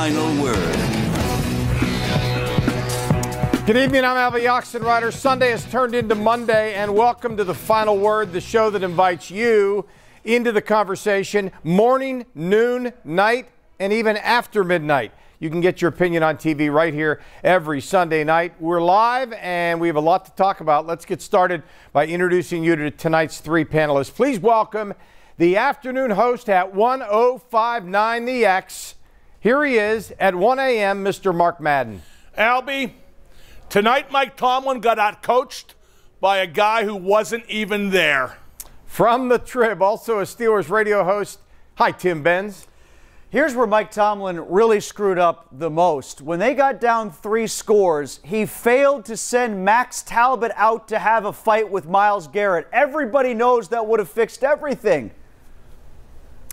final word. Good evening, I'm Albie Oxenreiter. Sunday has turned into Monday, and welcome to the final word, the show that invites you into the conversation morning, noon, night, and even after midnight. You can get your opinion on TV right here every Sunday night. We're live and we have a lot to talk about. Let's get started by introducing you to tonight's three panelists. Please welcome the afternoon host at 1059 The X. Here he is at 1 a.m., Mr. Mark Madden. Albie, tonight Mike Tomlin got out coached by a guy who wasn't even there. From the Trib, also a Steelers radio host. Hi, Tim Benz. Here's where Mike Tomlin really screwed up the most. When they got down three scores, he failed to send Max Talbot out to have a fight with Myles Garrett. Everybody knows that would have fixed everything.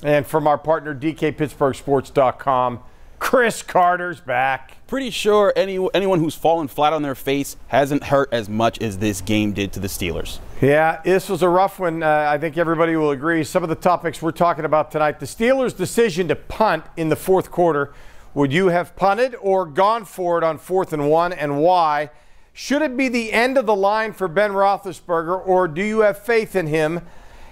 And from our partner, DKPittsburghSports.com, Chris Carter's back. Pretty sure any, anyone who's fallen flat on their face hasn't hurt as much as this game did to the Steelers. Yeah, this was a rough one. Uh, I think everybody will agree. Some of the topics we're talking about tonight the Steelers' decision to punt in the fourth quarter. Would you have punted or gone for it on fourth and one, and why? Should it be the end of the line for Ben Roethlisberger, or do you have faith in him?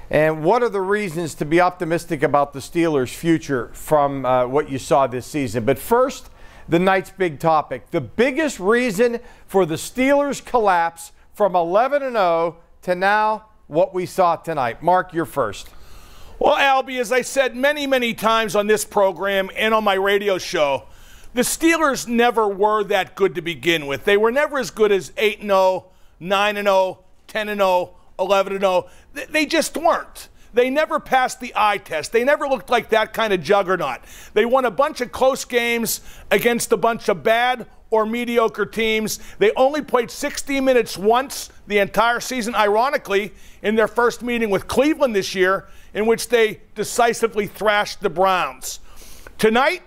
And what are the reasons to be optimistic about the Steelers' future from uh, what you saw this season? But first, the night's big topic. The biggest reason for the Steelers' collapse from 11 and 0 to now what we saw tonight. Mark, you're first. Well, Albie, as I said many, many times on this program and on my radio show, the Steelers never were that good to begin with. They were never as good as 8 0, 9 0, 10 0, 11 0. They just weren't. They never passed the eye test. They never looked like that kind of juggernaut. They won a bunch of close games against a bunch of bad or mediocre teams. They only played 60 minutes once the entire season, ironically, in their first meeting with Cleveland this year, in which they decisively thrashed the Browns. Tonight,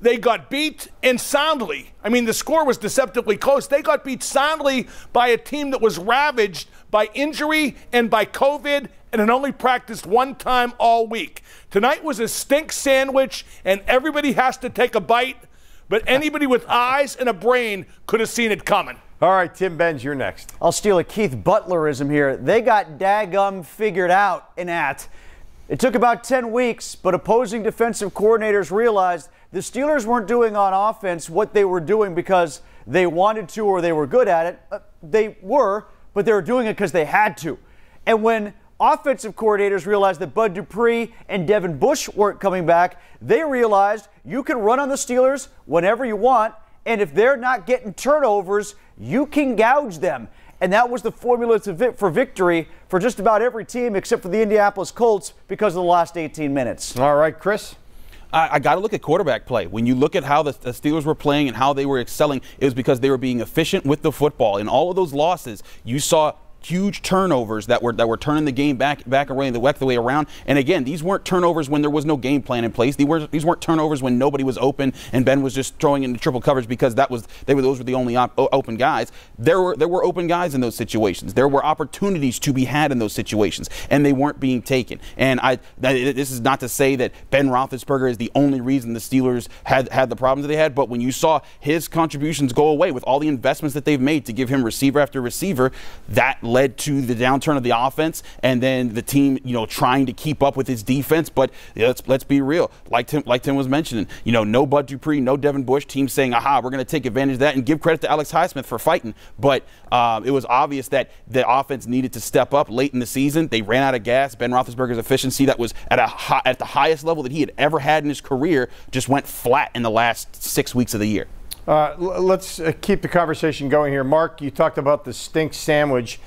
they got beat and soundly. I mean, the score was deceptively close. They got beat soundly by a team that was ravaged by injury and by COVID and had only practiced one time all week. Tonight was a stink sandwich, and everybody has to take a bite, but anybody with eyes and a brain could have seen it coming. All right, Tim Benz, you're next. I'll steal a Keith Butlerism here. They got daggum figured out in at. It took about 10 weeks, but opposing defensive coordinators realized the Steelers weren't doing on offense what they were doing because they wanted to or they were good at it. Uh, they were, but they were doing it because they had to. And when offensive coordinators realized that Bud Dupree and Devin Bush weren't coming back, they realized you can run on the Steelers whenever you want, and if they're not getting turnovers, you can gouge them. And that was the formula for victory for just about every team except for the Indianapolis Colts because of the last 18 minutes. All right, Chris. I, I got to look at quarterback play. When you look at how the, the, Steelers were playing and how they were excelling, it was because they were being efficient with the football. In all of those losses, you saw huge turnovers that were that were turning the game back back away the, the way around. And again, these weren't turnovers when there was no game plan in place. These were these weren't turnovers when nobody was open and Ben was just throwing into triple coverage because that was they were those were the only op- open guys. There were there were open guys in those situations. There were opportunities to be had in those situations, and they weren't being taken. And I this is not to say that Ben Roethlisberger is the only reason the Steelers had had the problems that they had, but when you saw his contributions go away with all the investments that they've made to give him receiver after receiver, that led to the downturn of the offense and then the team, you know, trying to keep up with his defense. But let's let's be real. Like Tim, like Tim was mentioning, you know, no Bud Dupree, no Devin Bush. Team saying, aha, we're going to take advantage of that and give credit to Alex Highsmith for fighting. But um, it was obvious that the offense needed to step up late in the season. They ran out of gas. Ben Roethlisberger's efficiency that was at a high, at the highest level that he had ever had in his career just went flat in the last six weeks of the year. Uh, let's uh, keep the conversation going here. Mark, you talked about the stink sandwich.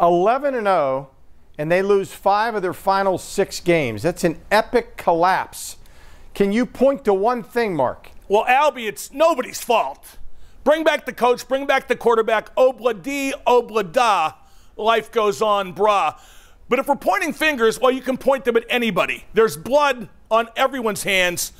11 and 0, and they lose five of their final six games. That's an epic collapse. Can you point to one thing, Mark? Well, Albie, it's nobody's fault. Bring back the coach, bring back the quarterback. Obla D, obla da. Life goes on, brah. But if we're pointing fingers, well, you can point them at anybody. There's blood on everyone's hands,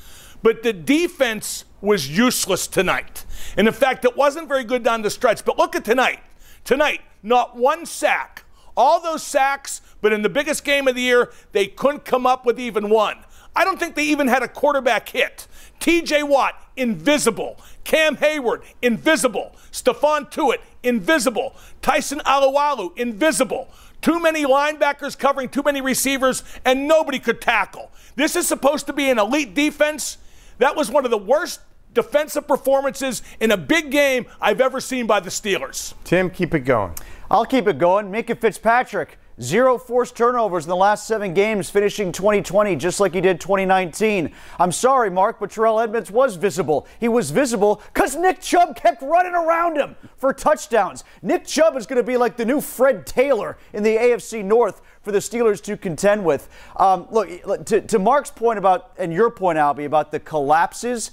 but the defense was useless tonight. And in fact, it wasn't very good down the stretch. But look at tonight. Tonight, not one sack. All those sacks, but in the biggest game of the year, they couldn't come up with even one. I don't think they even had a quarterback hit. TJ Watt, invisible. Cam Hayward, invisible. Stephon Tuitt, invisible. Tyson Alualu, invisible. Too many linebackers covering too many receivers, and nobody could tackle. This is supposed to be an elite defense. That was one of the worst defensive performances in a big game I've ever seen by the Steelers. Tim, keep it going. I'll keep it going. Minkah Fitzpatrick, zero forced turnovers in the last seven games, finishing 2020 just like he did 2019. I'm sorry, Mark, but Terrell Edmunds was visible. He was visible because Nick Chubb kept running around him for touchdowns. Nick Chubb is going to be like the new Fred Taylor in the AFC North for the Steelers to contend with. Um, look, to, to Mark's point about, and your point, Albie, about the collapses,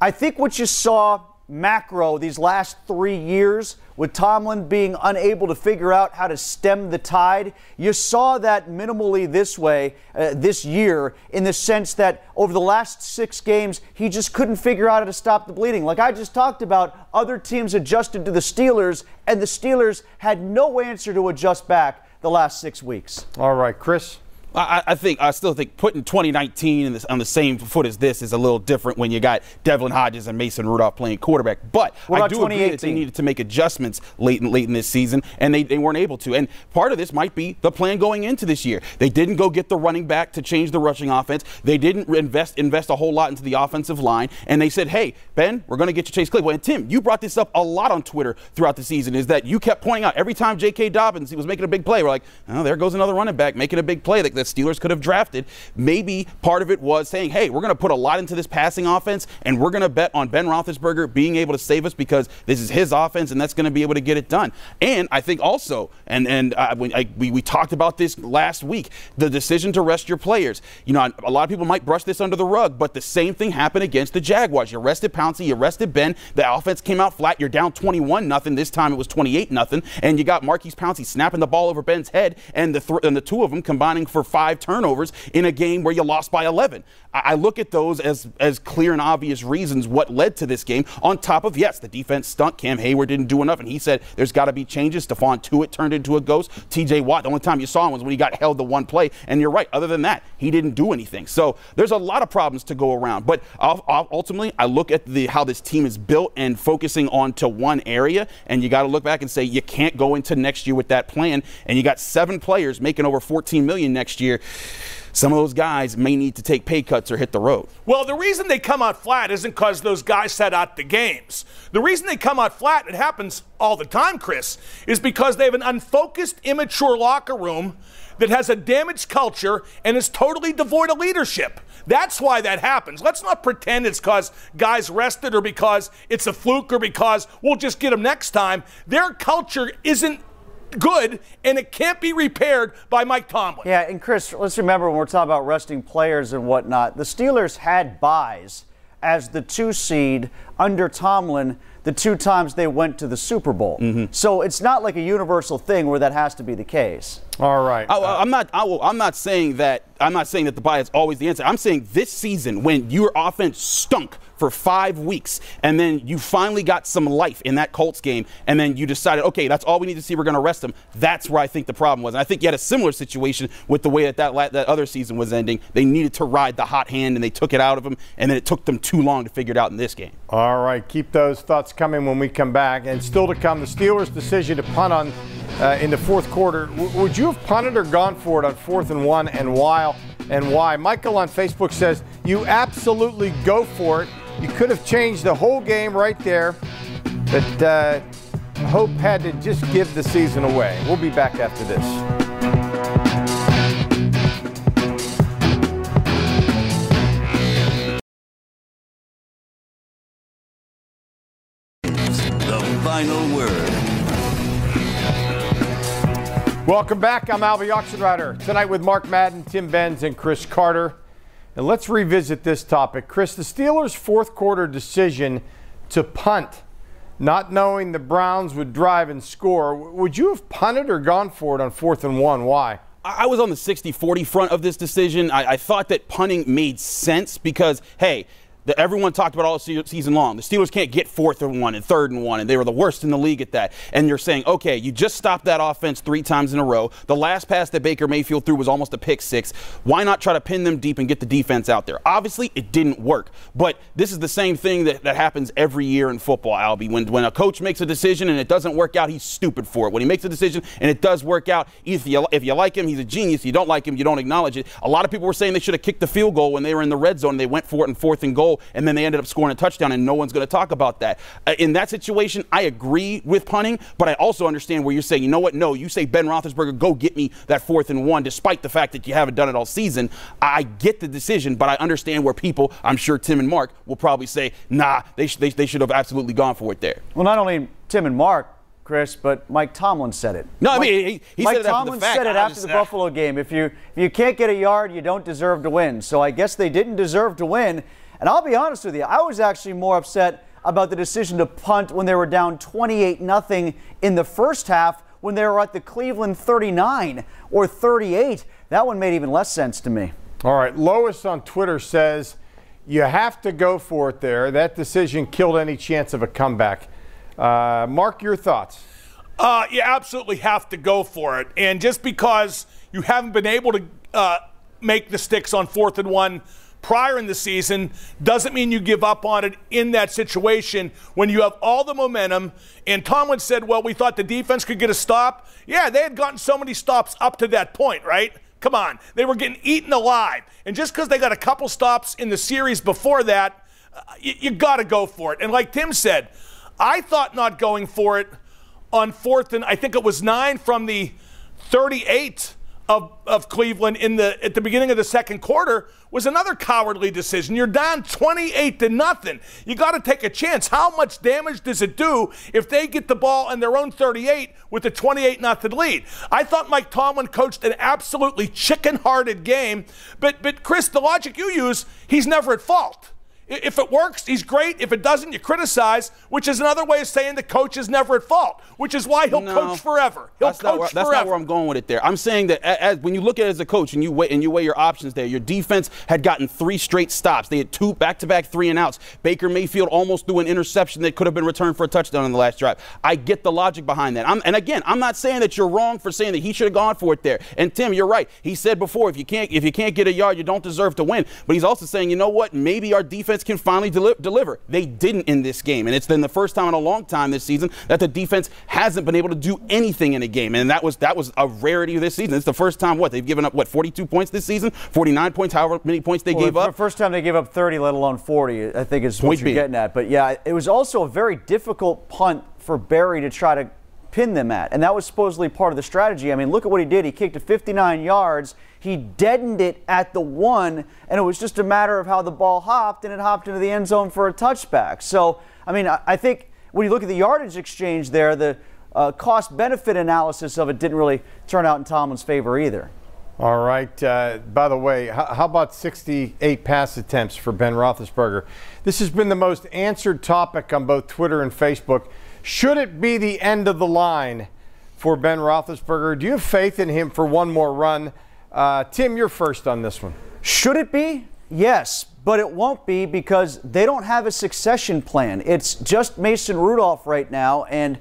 I think what you saw macro these last three years with Tomlin being unable to figure out how to stem the tide. You saw that minimally this way uh, this year in the sense that over the last six games, he just couldn't figure out how to stop the bleeding. Like I just talked about, other teams adjusted to the Steelers, and the Steelers had no answer to adjust back the last six weeks. All right, Chris. I, I, think I still think putting 2019 this, on the same foot as this is a little different when you got Devlin Hodges and Mason Rudolph playing quarterback. But I do agree that they needed to make adjustments late in, late in this season, and they, they weren't able to. And part of this might be the plan going into this year. They didn't go get the running back to change the rushing offense. They didn't invest invest a whole lot into the offensive line, and they said, "Hey, Ben, we're going to get you Chase Claypool." And Tim, you brought this up a lot on Twitter throughout the season. Is that you kept pointing out every time J.K. Dobbins he was making a big play, we're like, "Oh, there goes another running back making a big play." Like the Steelers could have drafted. Maybe part of it was saying, hey, we're going to put a lot into this passing offense, and we're going to bet on Ben Roethlisberger being able to save us because this is his offense, and that's going to be able to get it done. And I think also, and and uh, I, we, we talked about this last week, the decision to rest your players. You know, a lot of people might brush this under the rug, but the same thing happened against the Jaguars. You rested Pouncey, you rested Ben. The offense came out flat. You're down 21 nothing. This time it was 28 nothing, and you got Maurkice Pouncey snapping the ball over Ben's head, and the th- and the two of them combining for five turnovers in a game where you lost by 11. I look at those as as clear and obvious reasons what led to this game. On top of yes, the defense stunk. Cam Hayward didn't do enough, and he said there's got to be changes. Stephon Tuitt turned into a ghost. T.J. Watt, the only time you saw him was when he got held to one play. And you're right. Other than that, he didn't do anything. So there's a lot of problems to go around. But ultimately, I look at the how this team is built and focusing on to one area, and you got to look back and say you can't go into next year with that plan. And you got seven players making over 14 million next year some of those guys may need to take pay cuts or hit the road. Well, the reason they come out flat isn't because those guys set out the games. The reason they come out flat, it happens all the time, Chris, is because they have an unfocused, immature locker room that has a damaged culture and is totally devoid of leadership. That's why that happens. Let's not pretend it's because guys rested or because it's a fluke or because we'll just get them next time. Their culture isn't good, and it can't be repaired by Mike Tomlin. Yeah, and Chris, let's remember when we're talking about resting players and whatnot, the Steelers had buys as the two seed under Tomlin the two times they went to the Super Bowl. Mm-hmm. So it's not like a universal thing where that has to be the case. All right. Oh, I, am not. I will, I'm not saying that. I'm not saying that the buy is always the answer. I'm saying this season when your offense stunk for five weeks, and then you finally got some life in that Colts game, and then you decided, okay, that's all we need to see. We're going to rest him. That's where I think the problem was. And I think you had a similar situation with the way that that, that other season was ending. They needed to ride the hot hand, and they took it out of them, and then it took them too long to figure it out in this game. All right. Keep those thoughts coming when we come back. And still to come, the Steelers' decision to punt on uh, in the fourth quarter. W- would you have punted or gone for it on fourth and one, and why? And why? Michael on Facebook says you absolutely go for it. You could have changed the whole game right there, but uh, Hope had to just give the season away. We'll be back after this. Welcome back. I'm Albie Oxenreiter. Tonight with Mark Madden, Tim Benz, and Chris Carter. And let's revisit this topic. Chris, the Steelers' fourth quarter decision to punt, not knowing the Browns would drive and score, would you have punted or gone for it on fourth and one? Why? I was on the 60 40 front of this decision. I, I thought that punting made sense because, hey, that everyone talked about all season long. The Steelers can't get fourth and one and third and one, and they were the worst in the league at that. And you're saying, okay, you just stopped that offense three times in a row. The last pass that Baker Mayfield threw was almost a pick six. Why not try to pin them deep and get the defense out there? Obviously, it didn't work. But this is the same thing that, that happens every year in football, Albie. When, when a coach makes a decision and it doesn't work out, he's stupid for it. When he makes a decision and it does work out, if you, if you like him, he's a genius. If you don't like him, you don't acknowledge it. A lot of people were saying they should have kicked the field goal when they were in the red zone. They went for it in fourth and goal, and then they ended up scoring a touchdown, and no one's going to talk about that. Uh, in that situation, I agree with punting, but I also understand where you're saying, you know what? No, you say Ben Roethlisberger, go get me that fourth and one, despite the fact that you haven't done it all season. I get the decision, but I understand where people, I'm sure Tim and Mark, will probably say, nah, they, sh- they, they should have absolutely gone for it there. Well, not only Tim and Mark, Chris, but Mike Tomlin said it. No, I mean, he, he Mike said it Tomlin after the fact. said it after the Buffalo game. If you if you can't get a yard, you don't deserve to win. So I guess they didn't deserve to win. And I'll be honest with you, I was actually more upset about the decision to punt when they were down 28 nothing in the first half when they were at the Cleveland 39 or 38. That one made even less sense to me. All right, Lois on Twitter says you have to go for it there. That decision killed any chance of a comeback. Uh, Mark, your thoughts? Uh, you absolutely have to go for it. And just because you haven't been able to uh, make the sticks on fourth and one prior in the season doesn't mean you give up on it in that situation when you have all the momentum. And Tomlin said, well, we thought the defense could get a stop. Yeah, they had gotten so many stops up to that point, right? Come on. They were getting eaten alive. And just because they got a couple stops in the series before that, uh, you, you got to go for it. And like Tim said, I thought not going for it on fourth and I think it was nine from the 38 of, of Cleveland in the at the beginning of the second quarter was another cowardly decision. You're down 28 to nothing. You got to take a chance. How much damage does it do if they get the ball in their own 38 with a 28 nothing lead? I thought Mike Tomlin coached an absolutely chicken-hearted game, but but Chris, the logic you use, he's never at fault. If it works, he's great. If it doesn't, you criticize, which is another way of saying the coach is never at fault, which is why he'll No. coach forever. He'll That's, coach not where, that's forever. not where I'm going with it there. I'm saying that as, when you look at it as a coach and you weigh, and you weigh your options there, your defense had gotten three straight stops. They had two back-to-back three and outs. Baker Mayfield almost threw an interception that could have been returned for a touchdown in the last drive. I get the logic behind that. I'm, and again, I'm not saying that you're wrong for saying that he should have gone for it there. And Tim, you're right. He said before, if you can't if you can't get a yard, you don't deserve to win. But he's also saying, you know what? Maybe our defense can finally deli- deliver. They didn't in this game, and it's been the first time in a long time this season that the defense hasn't been able to do anything in a game, and that was that was a rarity this season. It's the first time what they've given up what 42 points this season, 49 points, however many points they Well, gave the up. First time they gave up 30, let alone 40, I think is what you're being. getting at. But yeah, it was also a very difficult punt for Berry to try to pin them at. And that was supposedly part of the strategy. I mean, look at what he did. He kicked it 59 yards. He deadened it at the one, and it was just a matter of how the ball hopped, and it hopped into the end zone for a touchback. So, I mean, I, I think when you look at the yardage exchange there, the uh, cost benefit analysis of it didn't really turn out in Tomlin's favor either. All right. Uh, by the way, how, how about 68 pass attempts for Ben Roethlisberger? This has been the most answered topic on both Twitter and Facebook. Should it be the end of the line for Ben Roethlisberger? Do you have faith in him for one more run? Uh, Tim, you're first on this one. Should it be? Yes, but it won't be because they don't have a succession plan. It's just Mason Rudolph right now. And,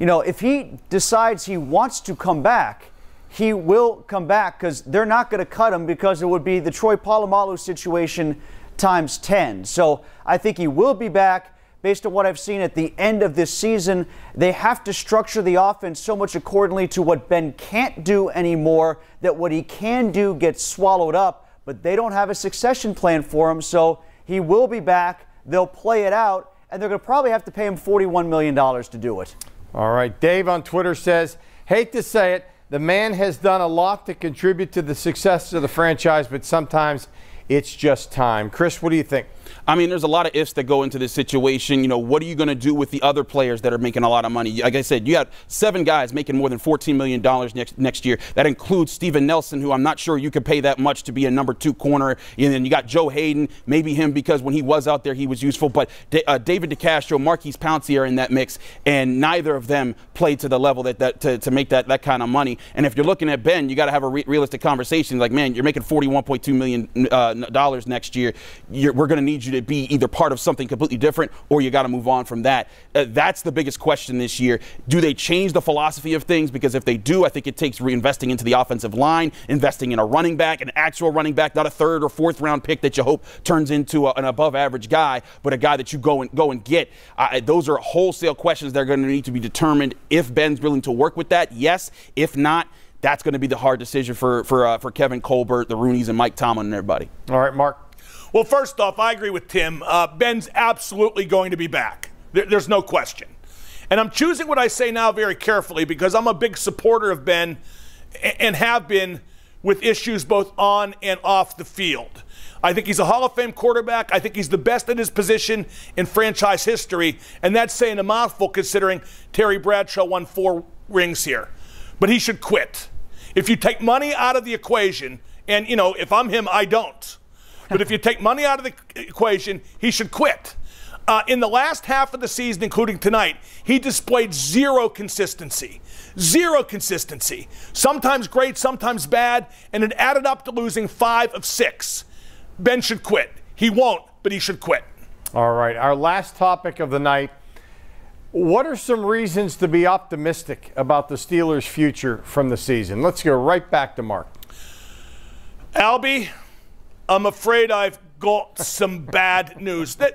you know, if he decides he wants to come back, he will come back because they're not going to cut him because it would be the Troy Polamalu situation times 10. So I think he will be back. Based on what I've seen at the end of this season, they have to structure the offense so much accordingly to what Ben can't do anymore that what he can do gets swallowed up. But they don't have a succession plan for him, so he will be back. They'll play it out, and they're going to probably have to pay him $41 million to do it. All right. Dave on Twitter says, hate to say it, the man has done a lot to contribute to the success of the franchise, but sometimes it's just time. Chris, what do you think? I mean, there's a lot of ifs that go into this situation. You know, what are you going to do with the other players that are making a lot of money? Like I said, you got seven guys making more than $14 million next next year. That includes Steven Nelson, who I'm not sure you could pay that much to be a number two corner. And then you got Joe Haden, maybe him because when he was out there, he was useful. But Da- uh, David DeCastro, Maurkice Pouncey are in that mix, and neither of them played to the level that, that to, to make that, that kind of money. And if you're looking at Ben, you got to have a re- realistic conversation. Like, man, you're making $41.2 million uh, next year. You're, we're going to need you you to be either part of something completely different or you got to move on from that. Uh, that's the biggest question this year. Do they change the philosophy of things? Because if they do, I think it takes reinvesting into the offensive line, investing in a running back, an actual running back, not a third or fourth round pick that you hope turns into a, an above average guy, but a guy that you go and go and get. Uh, those are wholesale questions that are going to need to be determined. If Ben's willing to work with that, yes. If not, that's going to be the hard decision for for uh, for Kevin Colbert, the Rooneys, and Mike Tomlin and everybody. All right, Mark. Well, first off, I agree with Tim. Uh, Ben's absolutely going to be back. There, there's no question. And I'm choosing what I say now very carefully because I'm a big supporter of Ben and have been with issues both on and off the field. I think he's a Hall of Fame quarterback. I think he's the best at his position in franchise history. And that's saying a mouthful considering Terry Bradshaw won four rings here. But he should quit. If you take money out of the equation, and you know, if I'm him, I don't. But if you take money out of the equation, he should quit. Uh, in the last half of the season, including tonight, he displayed zero consistency. Zero consistency. Sometimes great, sometimes bad, and it added up to losing five of six. Ben should quit. He won't, but he should quit. All right. Our last topic of the night. What are some reasons to be optimistic about the Steelers' future from the season? Let's go right back to Mark. Albie, I'm afraid I've got some bad news. They,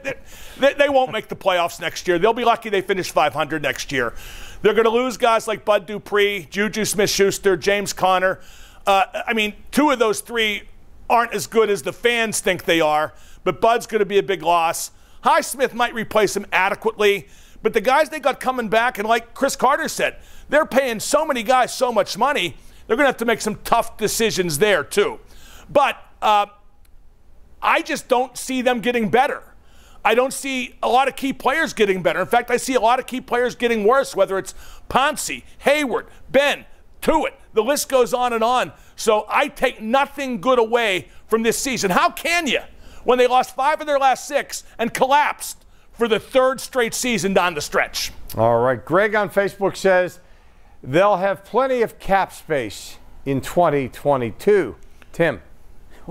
they, they, won't make the playoffs next year. They'll be lucky they finish 500 next year. They're going to lose guys like Bud Dupree, Juju Smith Schuster, James Conner. Uh, I mean, two of those three aren't as good as the fans think they are, but Bud's going to be a big loss. Highsmith might replace him adequately, but the guys they got coming back, and like Chris Carter said, they're paying so many guys so much money, they're going to have to make some tough decisions there, too. But uh, I just don't see them getting better. I don't see a lot of key players getting better. In fact, I see a lot of key players getting worse, whether it's Pouncey, Hayward, Ben, Tuitt. The list goes on and on. So I take nothing good away from this season. How can you when they lost five of their last six and collapsed for the third straight season down the stretch? All right. Greg on Facebook says they'll have plenty of cap space in 2022. Tim.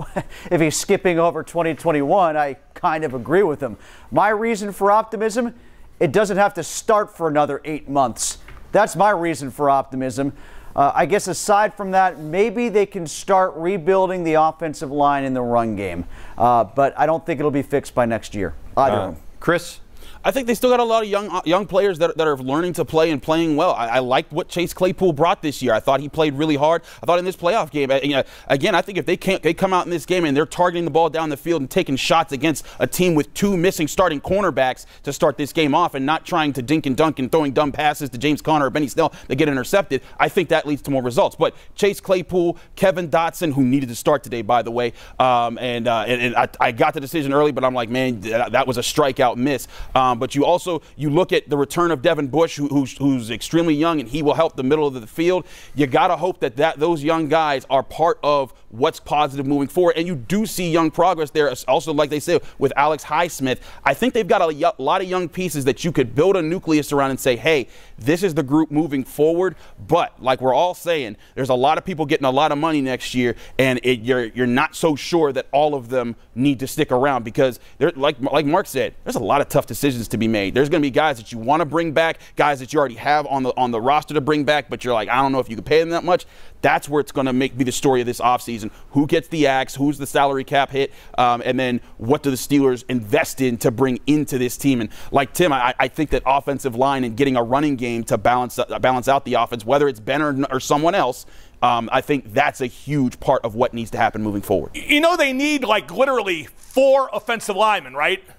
if he's skipping over 2021, I kind of agree with him. My reason for optimism, it doesn't have to start for another eight months. That's my reason for optimism. Uh, I guess aside from that, maybe they can start rebuilding the offensive line in the run game. Uh, but I don't think it'll be fixed by next year. Either. Uh, Chris? I think they still got a lot of young uh, young players that, that are learning to play and playing well. I, I liked what Chase Claypool brought this year. I thought he played really hard. I thought in this playoff game, uh, you know, again, I think if they can't they come out in this game and they're targeting the ball down the field and taking shots against a team with two missing starting cornerbacks to start this game off and not trying to dink and dunk and throwing dumb passes to James Conner or Benny Snell that get intercepted, I think that leads to more results. But Chase Claypool, Kevin Dotson, who needed to start today, by the way, um, and, uh, and, and I, I, got the decision early, but I'm like, man, that, that was a strikeout miss. Um, but you also you look at the return of Devin Bush, who, who's, who's, extremely young, and he will help the middle of the field. You got to hope that, that those young guys are part of what's positive moving forward. And you do see young progress there. Also, like they said, with Alex Highsmith, I think they've got a, lot of young pieces that you could build a nucleus around and say, hey, this is the group moving forward. But like we're all saying, there's a lot of people getting a lot of money next year, and it, you're you're not so sure that all of them need to stick around because like like Mark said, there's a lot of tough decisions to be made. There's going to be guys that you want to bring back, guys that you already have on the on the roster to bring back, but you're like, I don't know if you can pay them that much. That's where it's going to make be the story of this offseason. Who gets the axe? Who's the salary cap hit? Um, and then what do the Steelers invest in to bring into this team? And like Tim, I, I think that offensive line and getting a running game to balance uh, balance out the offense, whether it's Ben or, or someone else. Um, I think that's a huge part of what needs to happen moving forward. You know, they need like literally four offensive linemen, right?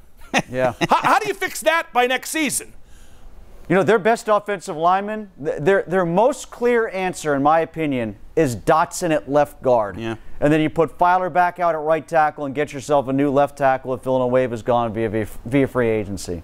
Yeah. how, how do you fix that by next season? You know, their best offensive lineman, their, their most clear answer, in my opinion, is Dotson at left guard. Yeah. And then you put Feiler back out at right tackle and get yourself a new left tackle if Villanueva is gone via, via, via free agency.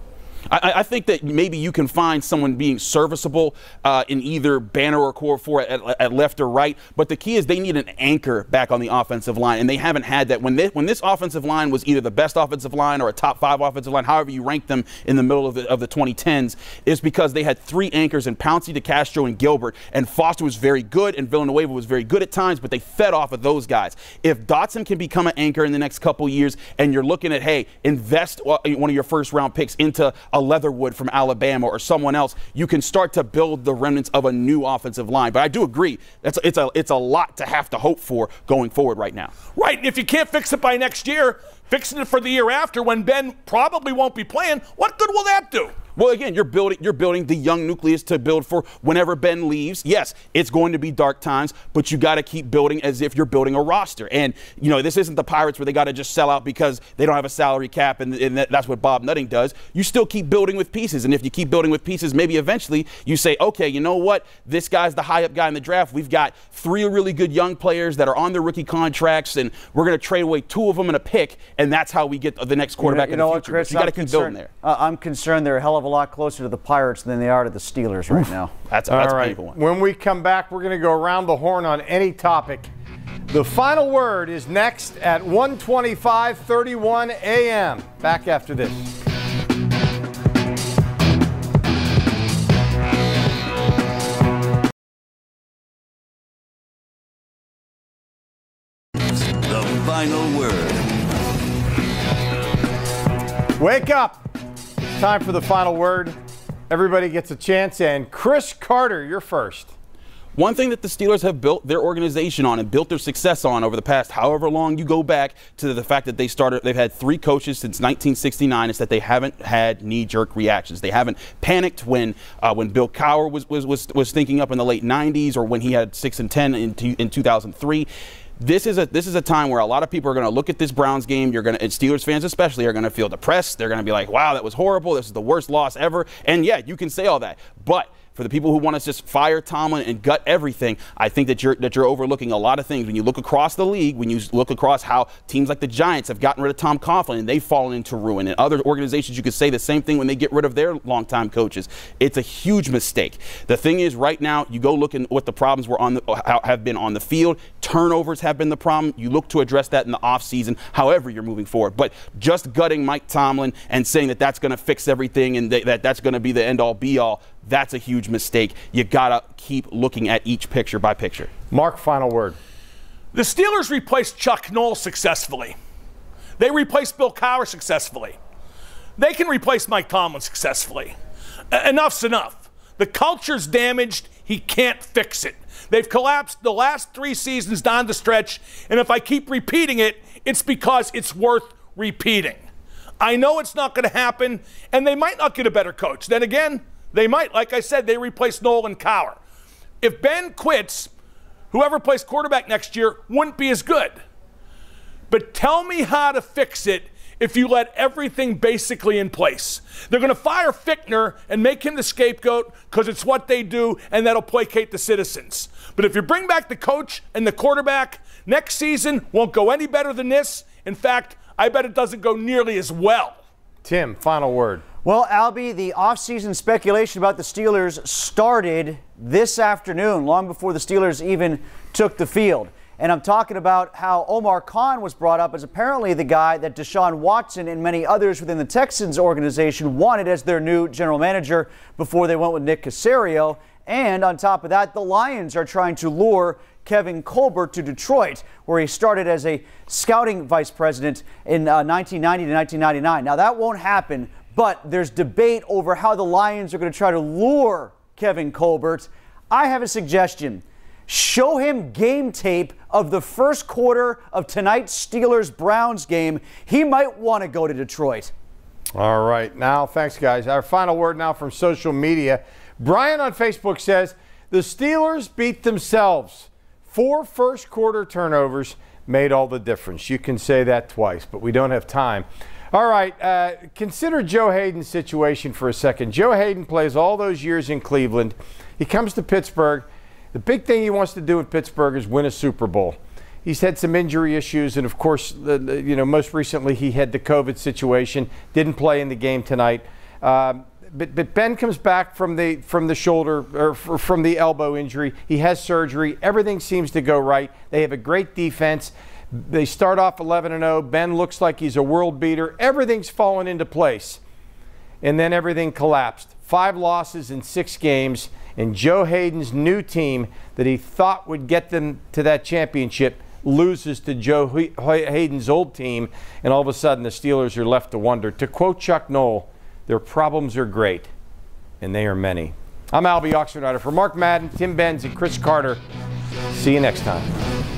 I, I, think that maybe you can find someone being serviceable uh, in either Banner or Okorafor at, at, left or right, but the key is they need an anchor back on the offensive line, and they haven't had that. When, they, when this offensive line was either the best offensive line or a top five offensive line, however you rank them in the middle of the, of the 2010s, is because they had three anchors in Pouncey, DeCastro, and Gilbert, and Foster was very good, and Villanueva was very good at times, but they fed off of those guys. If Dotson can become an anchor in the next couple years, and you're looking at, hey, invest uh, one of your first round picks into a Leatherwood from Alabama or someone else, you can start to build the remnants of a new offensive line. But I do agree, that's it's a it's a lot to have to hope for going forward right now. Right. If you can't fix it by next year, fixing it for the year after when Ben probably won't be playing, what good will that do? Well, again, you're building you're building the young nucleus to build for whenever Ben leaves. Yes, it's going to be dark times, but you got to keep building as if you're building a roster. And you know, this isn't the Pirates where they got to just sell out because they don't have a salary cap, and, and, that's what Bob Nutting does. You still keep building with pieces, and if you keep building with pieces, maybe eventually you say, okay, you know what? This guy's the high up guy in the draft. We've got three really good young players that are on their rookie contracts, and we're going to trade away two of them in a pick, and that's how we get the next quarterback you know, in the future. What, Chris, you got to keep building there. Uh, I'm concerned they're a hell of a lot closer to the Pirates than they are to the Steelers right now. That's, that's All right. When we come back, we're going to go around the horn on any topic. The final word is next at 125:31 a.m. Back after this. The final word. Wake up. Time for the final word. Everybody gets a chance, and Chris Carter, you're first. One thing that the Steelers have built their organization on and built their success on over the past however long you go back to the fact that they started they've had three coaches since 1969 is that they haven't had knee-jerk reactions. They haven't panicked when uh, when Bill Cowher was, was was was thinking up in the late 90s or when he had 6 and 10 in, in 2003 this is a this is a time where a lot of people are going to look at this Browns game. You're going to, Steelers fans especially, are going to feel depressed. They're going to be like, "Wow, that was horrible. This is the worst loss ever." And yeah, you can say all that, but for the people who want to just fire Tomlin and gut everything, I think that you're that you're overlooking a lot of things. When you look across the league, when you look across how teams like the Giants have gotten rid of Tom Coughlin and they've fallen into ruin, and other organizations you could say the same thing when they get rid of their longtime coaches. It's a huge mistake. The thing is, right now, you go look at what the problems were on the, have been on the field. Turnovers have been the problem. You look to address that in the offseason, however you're moving forward. But just gutting Mike Tomlin and saying that that's going to fix everything and that that's going to be the end all be all, that's a huge mistake. You got to keep looking at each picture by picture. Mark, final word. The Steelers replaced Chuck Noll successfully. They replaced Bill Cowher successfully. They can replace Mike Tomlin successfully. enough's enough. The culture's damaged. He can't fix it. They've collapsed the last three seasons down the stretch, and if I keep repeating it, it's because it's worth repeating. I know it's not going to happen, and they might not get a better coach. Then again, they might. Like I said, they replaced Noll and Cowher. If Ben quits, whoever plays quarterback next year wouldn't be as good. But tell me how to fix it if you let everything basically in place. They're going to fire Fichtner and make him the scapegoat because it's what they do and that'll placate the citizens. But if you bring back the coach and the quarterback, next season won't go any better than this. In fact, I bet it doesn't go nearly as well. Tim, final word. Well, Albie, the offseason speculation about the Steelers started this afternoon, long before the Steelers even took the field. And I'm talking about how Omar Khan was brought up as apparently the guy that Deshaun Watson and many others within the Texans organization wanted as their new general manager before they went with Nick Caserio. And on top of that, the Lions are trying to lure Kevin Colbert to Detroit, where he started as a scouting vice president in uh, 1990 to 1999. Now, that won't happen but there's debate over how the Lions are going to try to lure Kevin Colbert. I have a suggestion. Show him game tape of the first quarter of tonight's Steelers Browns game. He might want to go to Detroit. All right. Now, thanks, guys. Our final word now from social media. Brian on Facebook says the Steelers beat themselves. Four first quarter turnovers made all the difference. You can say that twice, but we don't have time. All right, uh, consider Joe Haden's situation for a second. Joe Haden plays all those years in Cleveland. He comes to Pittsburgh. The big thing he wants to do in Pittsburgh is win a Super Bowl. He's had some injury issues, and of course, the, the, you know, most recently he had the COVID situation. Didn't play in the game tonight. Um, but, but Ben comes back from the from the shoulder or from the elbow injury. He has surgery. Everything seems to go right. They have a great defense. They start off 11 and 0. Ben looks like he's a world beater. Everything's fallen into place. And then everything collapsed. Five losses in six games. And Joe Haden's new team that he thought would get them to that championship loses to Joe Haden's old team. And all of a sudden, the Steelers are left to wonder. To quote Chuck Noll, their problems are great, and they are many. I'm Albie Oxenreiter. For Mark Madden, Tim Benz, and Chris Carter, see you next time.